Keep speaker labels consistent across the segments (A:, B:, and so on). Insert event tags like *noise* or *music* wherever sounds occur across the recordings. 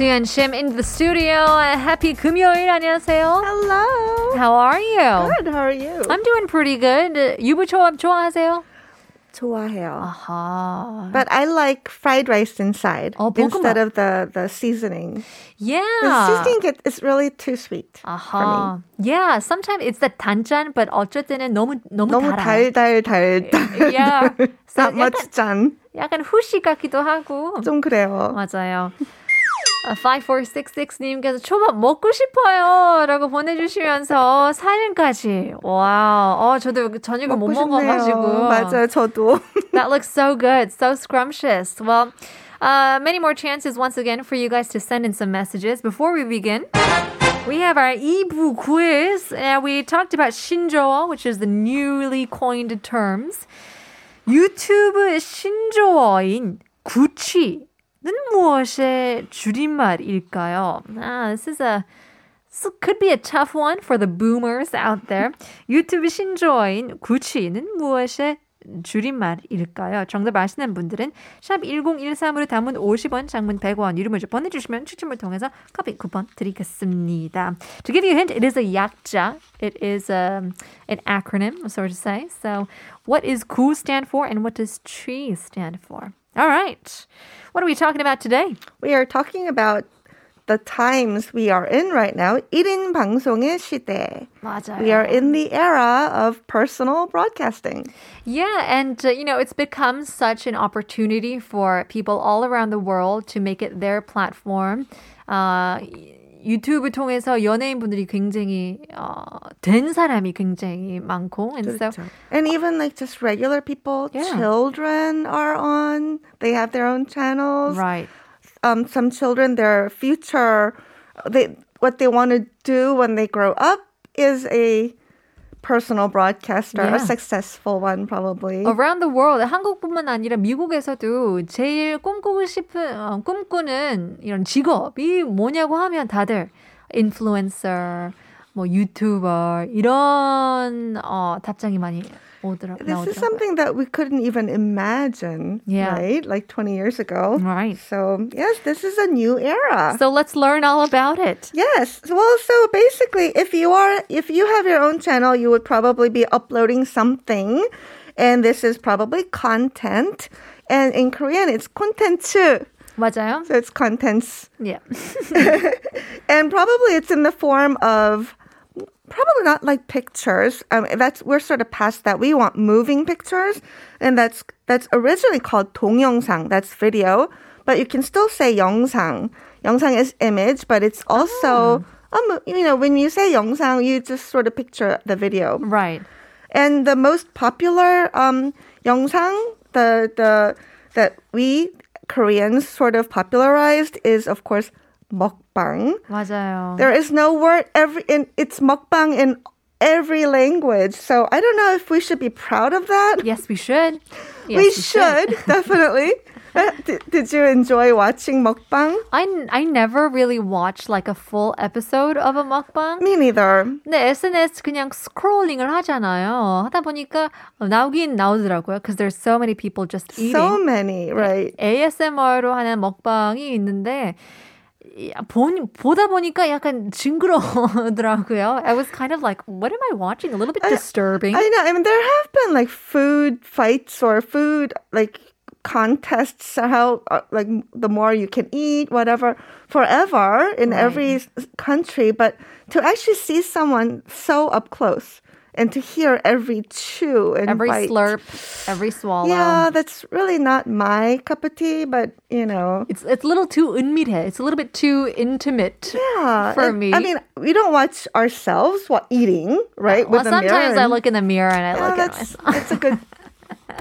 A: Suyeon Shim in the studio. Happy 금요일 안녕하세요.
B: Hello.
A: How are you?
B: Good. How are you?
A: I'm doing pretty good. 유부초밥 좋아하세요?
B: 좋아해요.
A: 아하.
B: But I like fried rice inside
A: Oh, 볶음밥.
B: instead of the, the seasoning.
A: Yeah.
B: The seasoning is really too sweet
A: 아하. Yeah, sometimes it's the 단짠, but 어쩔 때는 너무 너무
B: 너무
A: 달아요.
B: 달달달달.
A: Yeah. So
B: Not much
A: 약간,
B: 짠.
A: 약간 후식 같기도 하고.
B: 좀 그래요.
A: 맞아요. 아, 5466님께서 초밥 먹고 싶어요. 라고 보내주시면서 사진까지. 와, 어, 저도 저녁을 못
B: 먹고
A: 먹어가지고.
B: 싶네요. 맞아요. 저도. *laughs*
A: That looks so good, so scrumptious. Well, uh, many more chances once again for you guys to send in some messages. Before we begin, we have our 2부 quiz. And we talked about 신조어, which is the newly coined terms. 유튜브 신조어인 구취 는 무엇의 줄임말일까요? 아, this is a so could be a tough one for the boomers out there. 유튜브 신조어인 구취는 무엇의 줄임말일까요? 정답 아시는 분들은 샵 1013으로 담은 50원, 장문 100원 이름을 보내주시면 추첨을 통해서 커피 쿠폰 드리겠습니다. To give you a hint, it is a 약자. It is a, an acronym, so to say. So what is 구 stand for and what does tree stand for? All right. What are we talking about today?
B: We are talking about the times we are in right now. 1인 방송의 시대.
A: 맞아요.
B: We are in the era of personal broadcasting.
A: Yeah, and uh, you know, it's become such an opportunity for people all around the world to make it their platform. Uh, 유튜브 통해서 연예인분들이 굉장히 어, 된 사람이 굉장히 많고, and so
B: And even like just regular people,
A: Yeah.
B: children are on. They have their own channels.
A: right.
B: Um, some children, their future, they what they want to do when they grow up is a personal broadcaster,
A: Yeah.
B: a successful one probably.
A: Around the world, 한국뿐만 아니라 미국에서도 제일 꿈꾸고 싶은 어, 꿈꾸는 이런 직업이 뭐냐고 하면 다들 인플루언서, 뭐 유튜버 이런 어, 답장이 많이 오더라
B: This is
A: 나오더라고요.
B: something that we couldn't even imagine,
A: Yeah.
B: right? Like 20 years ago.
A: Right.
B: So, yes, this is a new era.
A: So let's learn all about it.
B: Yes. Well, so basically, if you are, if you have your own channel, you would probably be uploading something, and this is probably content. And in Korean, it's content. So
A: 맞아요.
B: it's contents,
A: Yeah. *laughs*
B: and probably it's in the form of probably not like pictures. Um, that's we're sort of past that. We want moving pictures, and that's that's originally called 동영상. That's video, but you can still say 영상. 영상 is image, but it's also um, you know when you say 영상, you just sort of picture the video.
A: right.
B: And the most popular um, 영상, the the that we Koreans sort of popularized is of course 먹방.
A: 맞아요.
B: There is no word every in it's mukbang in every language. So I don't know if we should be proud of that.
A: yes, we should. Yes,
B: we should *laughs* definitely. Uh, did, did you enjoy watching mukbang?
A: I, I never really watched like a full episode of a mukbang.
B: Me neither.
A: 근데 SNS 그냥 스크롤링을 하잖아요. 하다 보니까 나오긴 나오더라고요. Because there's so many people just eating.
B: So many, right?
A: ASMR로 하는 먹방이 있는데 이- 본, 보다 보니까 약간 징그러더라고요. I was kind of like, what am I watching? A little bit disturbing.
B: I know. I mean, there have been like food fights or food like contests. How uh, like the more you can eat, whatever, forever in every s- country. But to actually see someone so up close and to hear every chew and
A: every
B: bite.
A: slurp, every swallow.
B: Yeah, that's really not my cup of tea, but you know,
A: it's it's a little too unmire. It's a little bit too intimate.
B: Yeah,
A: for
B: it,
A: me.
B: I mean, we don't watch ourselves while eating, right? Yeah, well,
A: sometimes I look in the mirror and I
B: yeah,
A: look at myself.
B: It's a good.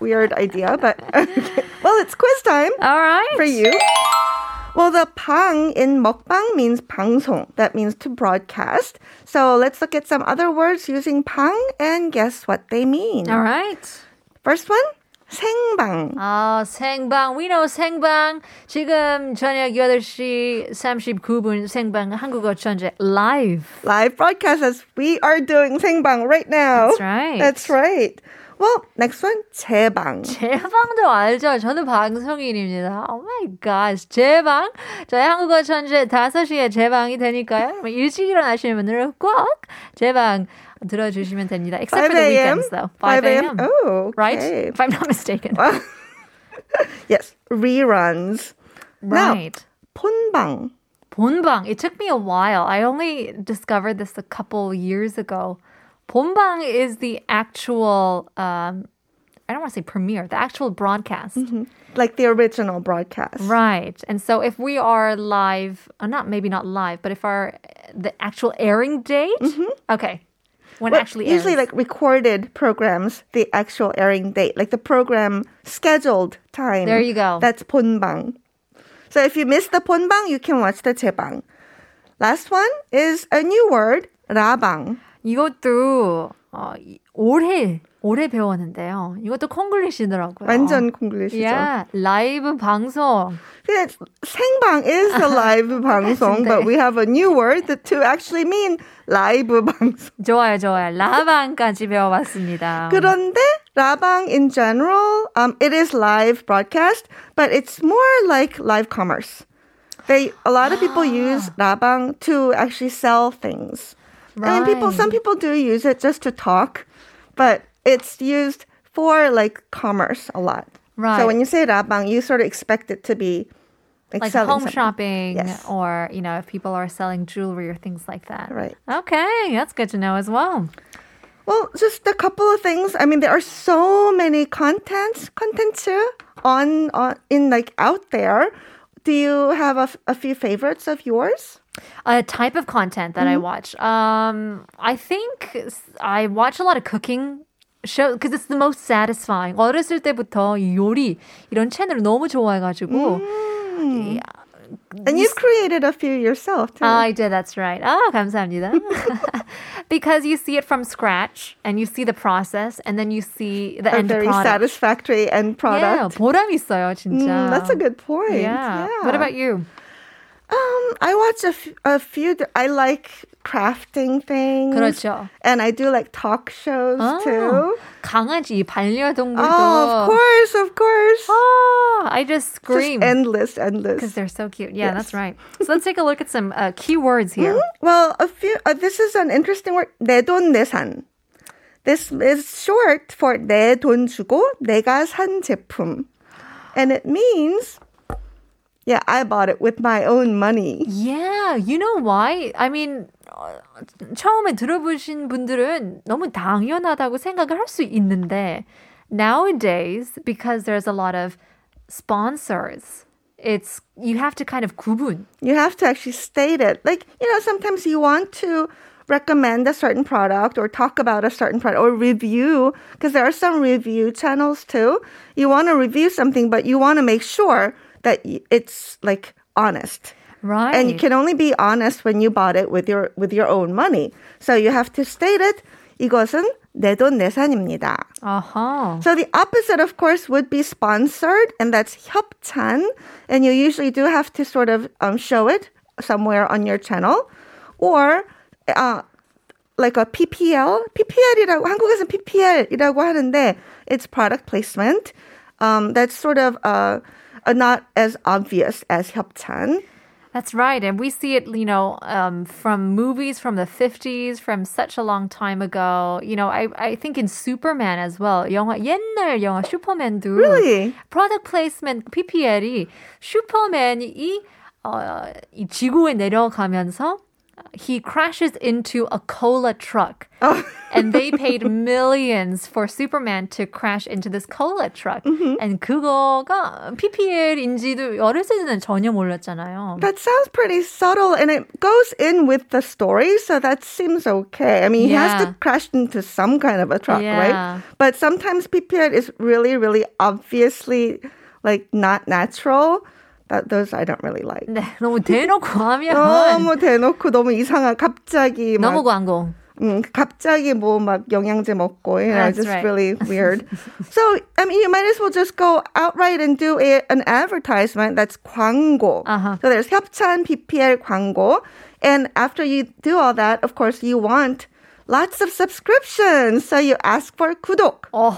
B: weird idea, but *laughs* okay. well, it's quiz time. *laughs*
A: All right.
B: For you. Well, the pang in "mukbang" means 방송. That means to broadcast. So let's look at some other words using pang and guess what they mean.
A: All right.
B: First one. 생방.
A: 아, 생방. We know 생방. 지금 저녁 8시 39분 생방 한국어 전제 live.
B: Live broadcast as we are doing 생방 right now.
A: That's right.
B: That's right. Well, next one, 제방.
A: 제 방도 알죠? 저는 방송인입니다. Oh my gosh. 제 방? 저희 한국어 천재 5시에 제 방이 되니까요. 일찍 일어나시는 분들은 꼭제 방 들어주시면 됩니다. Except for the
B: 5 a.m.
A: weekends though.
B: 5 a.m. Oh,
A: Right?
B: okay.
A: If I'm not mistaken. *laughs*
B: Yes, reruns. Now,
A: right.
B: 폰방.
A: 본방. It took me a while. I only discovered this a couple years ago. 본방 is the actual, um, I don't want to say premiere, the actual broadcast.
B: Like the original broadcast.
A: Right. And so if we are live, uh, not maybe not live, but if our the actual airing date, okay, when
B: Well,
A: it actually airs.
B: usually like recorded programs, the actual airing date, like the program scheduled time.
A: There you go.
B: That's 본방. So if you miss the 본방, you can watch the 제방. Last one is a new word, 라방.
A: 이것도 어, 이- 올해 올해 배웠는데요. 이것도 콩글리시더라고요.
B: 완전 콩글리시죠.
A: Yeah, 라이브 방송.
B: 생방 is a live 방송, but we have a new word that to actually mean live 방송.
A: 좋아요, 좋아요. 라방까지 배워봤습니다.
B: 그런데 라방 in general, um, it is live broadcast, but it's more like live commerce. They a lot of people use 라방 to actually sell things. I mean, people some people do use it just to talk, but it's used for like commerce a lot.
A: Right.
B: So when you say 라방, you sort of expect it to be like,
A: like home
B: something.
A: shopping
B: Yes.
A: or you know if people are selling jewelry or things like that
B: Right.
A: okay that's good to know as well
B: Well, just a couple of things. I mean, there are so many contents, contents on, on in like out there. Do you have a, f- a few favorites of yours?
A: a type of content that
B: Mm-hmm.
A: i watch um i think s- i watch a lot of cooking show because it's the most satisfying 어렸을 때부터 이 요리 이런 채널을 너무 좋아해가지고
B: Mm. And you've created a few yourself too.
A: I did, that's right. Oh, 감사합니다. *laughs* because you see it from scratch and you see the process and then you see the
B: a
A: end
B: very
A: product.
B: satisfactory end
A: Yeah,
B: product.
A: 보람 있어요, 진짜.
B: Mm, that's a good point.
A: Yeah. What about you?
B: Um, I watch a, f- a few. th- I like crafting things.
A: 그렇죠.
B: And I do like talk shows
A: 아,
B: too.
A: 강아지 반려동물도.
B: Oh, of course, of course.
A: Ah, I just
B: Just
A: scream
B: endless, endless.
A: because they're so cute. Yeah, that's right. So let's take a look at some uh, keywords here.
B: Well, a few. Uh, this is an interesting word. 내돈 내산. This is short for 내 돈 주고 내가 산 제품, and it means, yeah, I bought it with my own money.
A: Yeah, you know why? I mean, 어, 처음에 들어보신 분들은 너무 당연하다고 생각을 할 수 있는데 nowadays because there's a lot of sponsors, it's you have to kind of 구분.
B: You have to actually state it. Like you know, sometimes you want to recommend a certain product or talk about a certain product or review because there are some review channels too. You want to review something, but you want to make sure that y- it's like honest.
A: Right.
B: And you can only be honest when you bought it with your with your own money. So you have to state it. 이것은 내 돈 내산입니다.
A: uh-huh.
B: So the opposite, of course, would be sponsored, and that's 협찬. And you usually do have to sort of um, show it somewhere on your channel, or uh, like a PPL. PPL이라고 한국에서는 PPL이라고 하는데 it's product placement. Um, that's sort of uh, uh, not as obvious as 협찬.
A: That's right. And we see it, you know, um, from movies from the 50s, from such a long time ago. You know, I, I think in Superman as well. 영화, 옛날 영화 슈퍼맨도.
B: Really?
A: product placement PPL이 슈퍼맨이 어, 이 지구에 내려가면서 he crashes into a cola truck. *laughs* and they paid millions for Superman to crash into this cola truck. And 그거가 PPL인지도 어렸을 때는 전혀 몰랐잖아요.
B: That sounds pretty subtle, and it goes in with the story, so that seems okay. I mean, he has
A: Yeah.
B: to crash into some kind of a truck,
A: Yeah.
B: right? But sometimes PPL is really, really obviously like not natural. That those I don't really like.
A: 네, 너무 대놓고 하면
B: 너무 대놓고 너무 이상한 갑자기 막
A: 너무 광고.
B: 음, 갑자기 뭐 막 영양제 먹고, you know,
A: That's
B: just
A: right.
B: really *laughs* weird. so, I mean, you might as well just go outright and do a, an advertisement that's 광고.
A: Uh-huh.
B: So there's 협찬 PPL 광고. And after you do all that, of course, you want lots of subscriptions. So you ask for 구독.
A: Oh,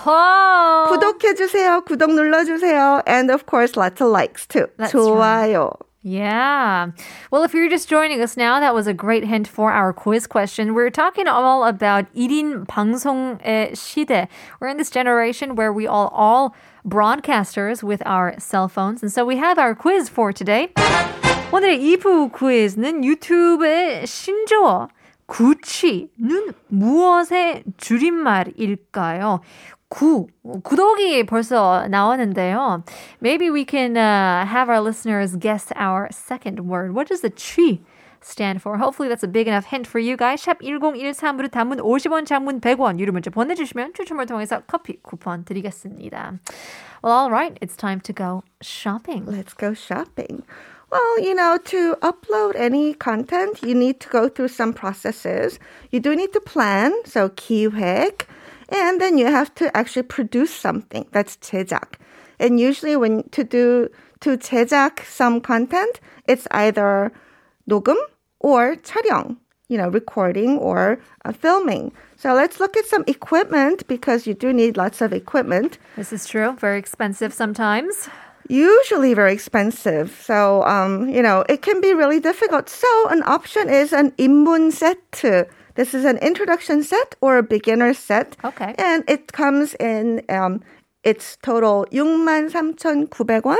B: 구독해주세요. 구독 눌러주세요. And of course, lots of likes too.
A: That's
B: 좋아요.
A: Yeah. Well, if you're just joining us now, that was a great hint for our quiz question. We're talking all about 1인 방송의 시대. We're in this generation where we all all broadcasters with our cell phones. And so we have our quiz for today. 오늘의 2부 퀴즈는 유튜브의 신조어 구취는 무엇의 줄임말일까요? 구 구독이 벌써 나왔는데요. Maybe we can uh, have our listeners guess our second word. What does the chi stand for? Hopefully that's a big enough hint for you guys. 샵 1013으로 단문 50원, 장문 100원 유료 문자 보내주시면 추첨을 통해서 커피 쿠폰 드리겠습니다. Well, all right. It's time to go shopping.
B: Let's go shopping. Well, you know, to upload any content, you need to go through some processes. You do need to plan, so 기획, and then you have to actually produce something. That's 제작. And usually when to do to 제작 some content, it's either 녹음 or 촬영, you know, recording or uh, filming. So let's look at some equipment because you do need lots of equipment.
A: This is true. Very expensive sometimes.
B: usually very expensive. So, um, you know, it can be really difficult. So, an option is an 입문 set. This is an introduction set or a beginner set.
A: Okay.
B: And it comes in, um, it's total 63,900원.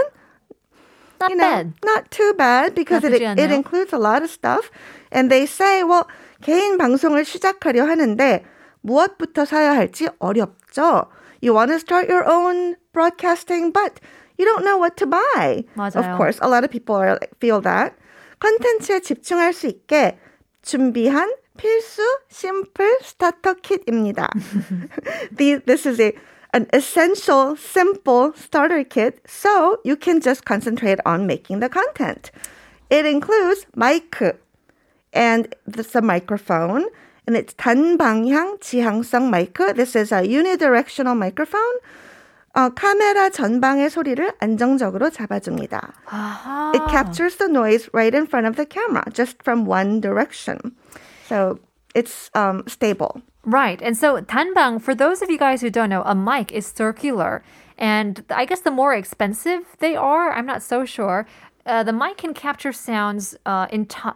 A: Not
B: You know,
A: bad.
B: not too bad because it,
A: 나쁘지
B: it
A: 않네요.
B: includes a lot of stuff. And they say, well, 개인 방송을 시작하려 하는데 무엇부터 사야 할지 어렵죠. You want to start your own broadcasting, but you don't know what to buy. Of
A: 맞아요.
B: course, a lot of people are, feel that. 컨텐츠에 집중할 수 있게 준비한 필수 심플 스타터 킷입니다. *laughs* The- this is a an essential simple starter kit so you can just concentrate on making the content. It includes mic and this a microphone and it's 단방향 지향성 마이크. This is a unidirectional microphone. 어, 카메라 전방의 소리를 안정적으로 잡아줍니다.
A: 아하.
B: It captures the noise right in front of the camera, just from one direction. So it's um, stable.
A: Right. And so 단방, for those of you guys who don't know, a mic is circular. And I guess the more expensive they are, I'm not so sure. Uh, the mic can capture sounds uh, enti- uh,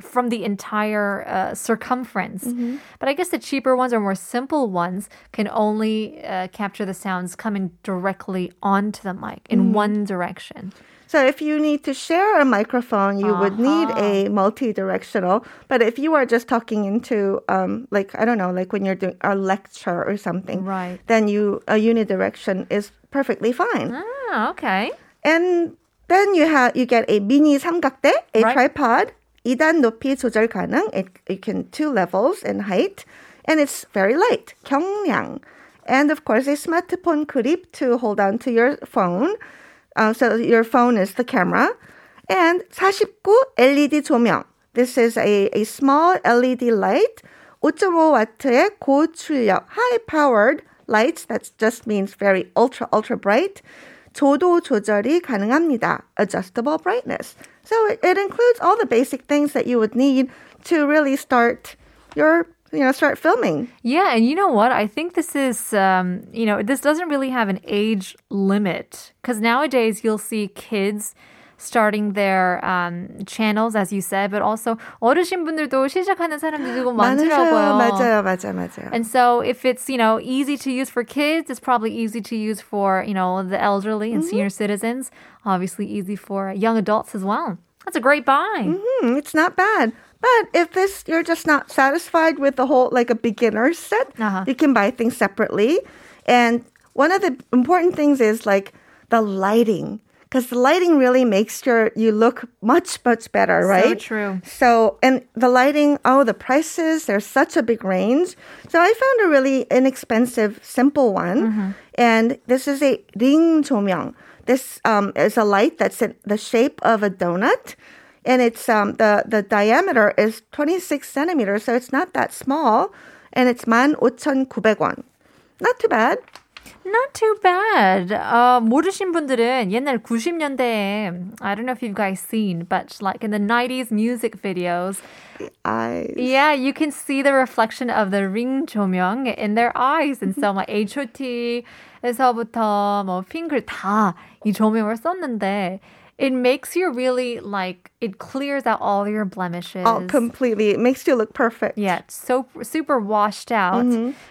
A: from the entire uh, circumference. But I guess the cheaper ones or more simple ones can only uh, capture the sounds coming directly onto the mic in one direction.
B: So if you need to share a microphone, you would need a multi-directional. But if you are just talking into, um, like I don't know, like when you're doing a lecture or something,
A: Right.
B: Then you a unidirection is perfectly fine.
A: Ah, okay.
B: And then you have you get a mini 삼각대, a
A: Right.
B: tripod, 2단 높이 조절 가능. It, it can two levels in height, and it's very light. 경량, and of course a smartphone grip to hold on to your phone. Uh, so your phone is the camera, and 49 LED 조명. This is a, a small LED light. 5.5와트의 고출력, high powered lights. That just means very ultra ultra bright. 조도 조절이 가능합니다. Adjustable brightness. So it, it includes all the basic things that you would need to really start your, you know, start filming.
A: Yeah, and you know what? I think this is, um, you know, this doesn't really have an age limit because nowadays you'll see kids starting their um, channels, as you said, but also 어르신 분들도 시작하는 사람들도 많더라고요.
B: 맞아요, 맞아요, 맞아요.
A: And so if it's, you know, easy to use for kids, it's probably easy to use for, you know, the elderly and senior citizens. Obviously easy for young adults as well. That's a great buy.
B: Hmm, it's not bad. But if this you're just not satisfied with the whole like a beginner set,
A: Uh-huh.
B: you can buy things separately. And one of the important things is like the lighting. Because the lighting really makes your you look much, much better, right?
A: true.
B: So and the lighting, oh the prices, there's such a big range. So I found a really inexpensive, simple one. And this is a ring 조명. This um, is a light that's in the shape of a donut and it's um the the diameter is 26 centimeters, so it's not that small, and it's 15,900원. Not too bad.
A: Not too bad. 어, 모르신 분들은 옛날 90년대에 I don't know if you guys seen, but like in the 90s music videos,
B: eyes.
A: yeah, you can see the reflection of the ring 조명 in their eyes. And so 막 H.O.T.에서부터 뭐 핑클 다이 조명을 썼는데 it makes you really like it clears out all your blemishes.
B: Oh, completely. It makes you look perfect.
A: Yeah, so super washed out.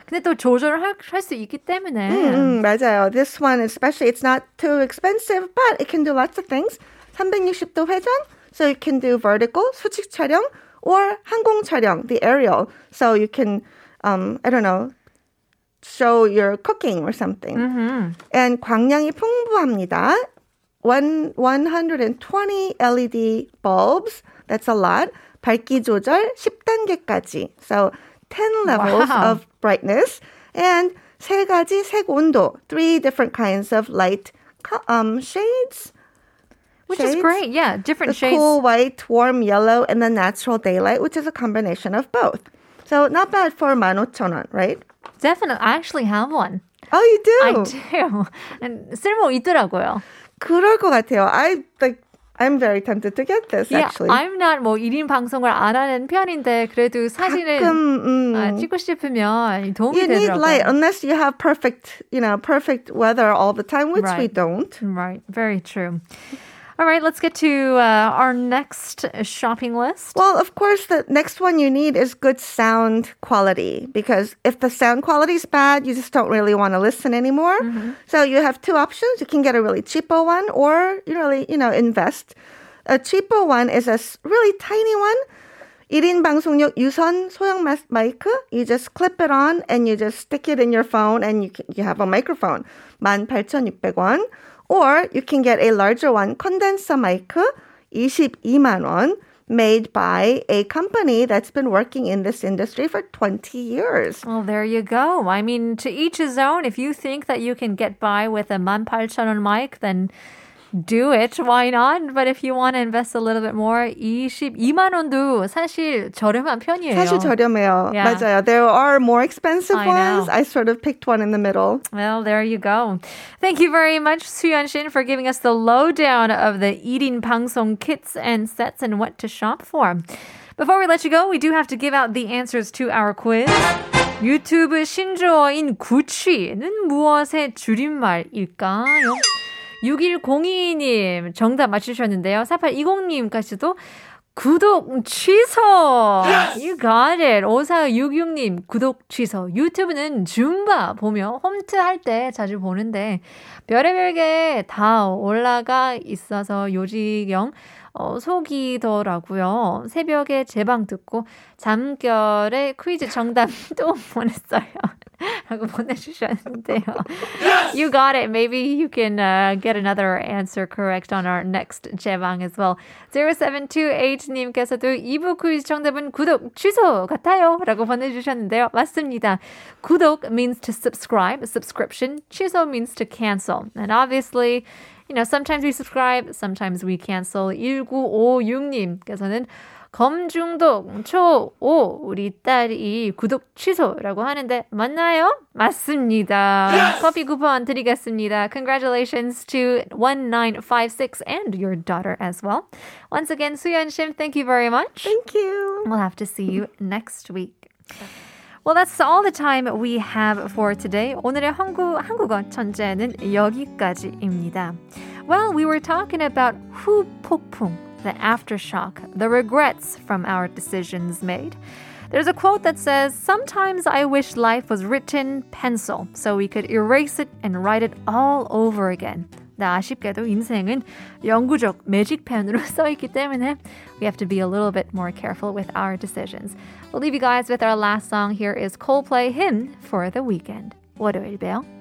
A: 근데 또 조절을 할 수 있기 때문에
B: 음, 맞아요. This one especially, it's not too expensive, but it can do lots of things. 360도 회전, so you can do vertical, 수직 촬영, or 항공 촬영, the aerial. So you can, um, I don't know, show your cooking or something. And 광량이 풍부합니다. One, 120 LED bulbs, that's a lot. 밝기 조절 10단계까지. So 10 levels
A: Wow.
B: of brightness. And 세 가지 색 온도, three different kinds of light co- um, shades.
A: which is
B: shades.
A: great. Yeah, different
B: The
A: shades.
B: cool white, warm yellow, and the natural daylight, which is a combination of both. So not bad for 15,000원, right?
A: Definitely, I actually have one.
B: Oh, you do?
A: I do. *laughs* And 쓸모 있더라고요.
B: 그럴 것 같아요. I like. I'm very tempted to get this.
A: Yeah,
B: actually,
A: I'm not 뭐 1인 방송을 안 하는 편인데 그래도 사진을
B: 가끔 음,
A: 아, 찍고 싶으면 도움이
B: you need
A: 되더라고요.
B: light unless you have perfect, you know, perfect weather all the time, which we
A: Right.
B: don't.
A: Right, very true. All right, let's get to uh, our next shopping list.
B: Well, of course, the next one you need is good sound quality because if the sound quality is bad, you just don't really want to listen anymore. So you have two options. You can get a really cheapo one or you really, you know, invest. A cheapo one is a s- really tiny one. 1인 방송용 유선 소형 마- 마이크. You just clip it on and you just stick it in your phone and you, can, you have a microphone. 18,600원. Or you can get a larger one, condenser mic, 22만 원, made by a company that's been working in this industry for 20 years.
A: Well, there you go. I mean, to each his own. If you think that you can get by with a 18,000원 mic, then do it. Why not? But if you want to invest a little bit more, 22만 원도 사실 저렴한 편이에요.
B: 사실 저렴해요.
A: Yeah.
B: 맞아요. There are more expensive
A: I
B: ones.
A: Know.
B: I sort of picked one in the middle.
A: Well, there you go. Thank you very much, Suyeon Shim, for giving us the lowdown of the eating pangsong kits and sets and what to shop for. Before we let you go, we do have to give out the answers to our quiz. 유튜브 신조어인 구취는 무엇의 줄임말일까요? 6102님 정답 맞추셨는데요. 4820님까지도 구독 취소! You got it. 5466님 구독 취소. 유튜브는 줌바 보며 홈트 할 때 자주 보는데 별의별 게 다 올라가 있어서 요지경 어, 속이더라고요. 새벽에 제 방 듣고 잠결에 퀴즈 정답 또 보냈어요. 라고 보내주셨는데요. You got it. Maybe you can uh, get another answer correct on our next 제방 as well. 0728님께서도 2부 퀴즈 정답은 구독 취소 같아요. 라고 보내주셨는데요. 맞습니다. 구독 means to subscribe. Subscription. 취소 means to cancel. And obviously, you know, sometimes we subscribe, sometimes we cancel. 1956님께서는 검중독 초5 우리 딸이 구독 취소라고 하는데 맞나요? 맞습니다. 커피 쿠폰 드리겠습니다. Congratulations to 1956 and your daughter as well. Once again, Suyeon Shim, thank you very much.
B: Thank you.
A: We'll have to see you next week. Well, that's all the time we have for today. 오늘의 한국, 한국어 천재는 여기까지입니다. Well, we were talking about 후폭풍, the aftershock, the regrets from our decisions made. There's a quote that says, Sometimes I wish life was written pencil so we could erase it and write it all over again. 네, 아쉽게도 인생은 영구적 매직펜으로 써있기 *laughs* 때문에 we have to be a little bit more careful with our decisions. We'll leave you guys with our last song. Here is Coldplay Hymn for the Weekend. 월요일 봬요.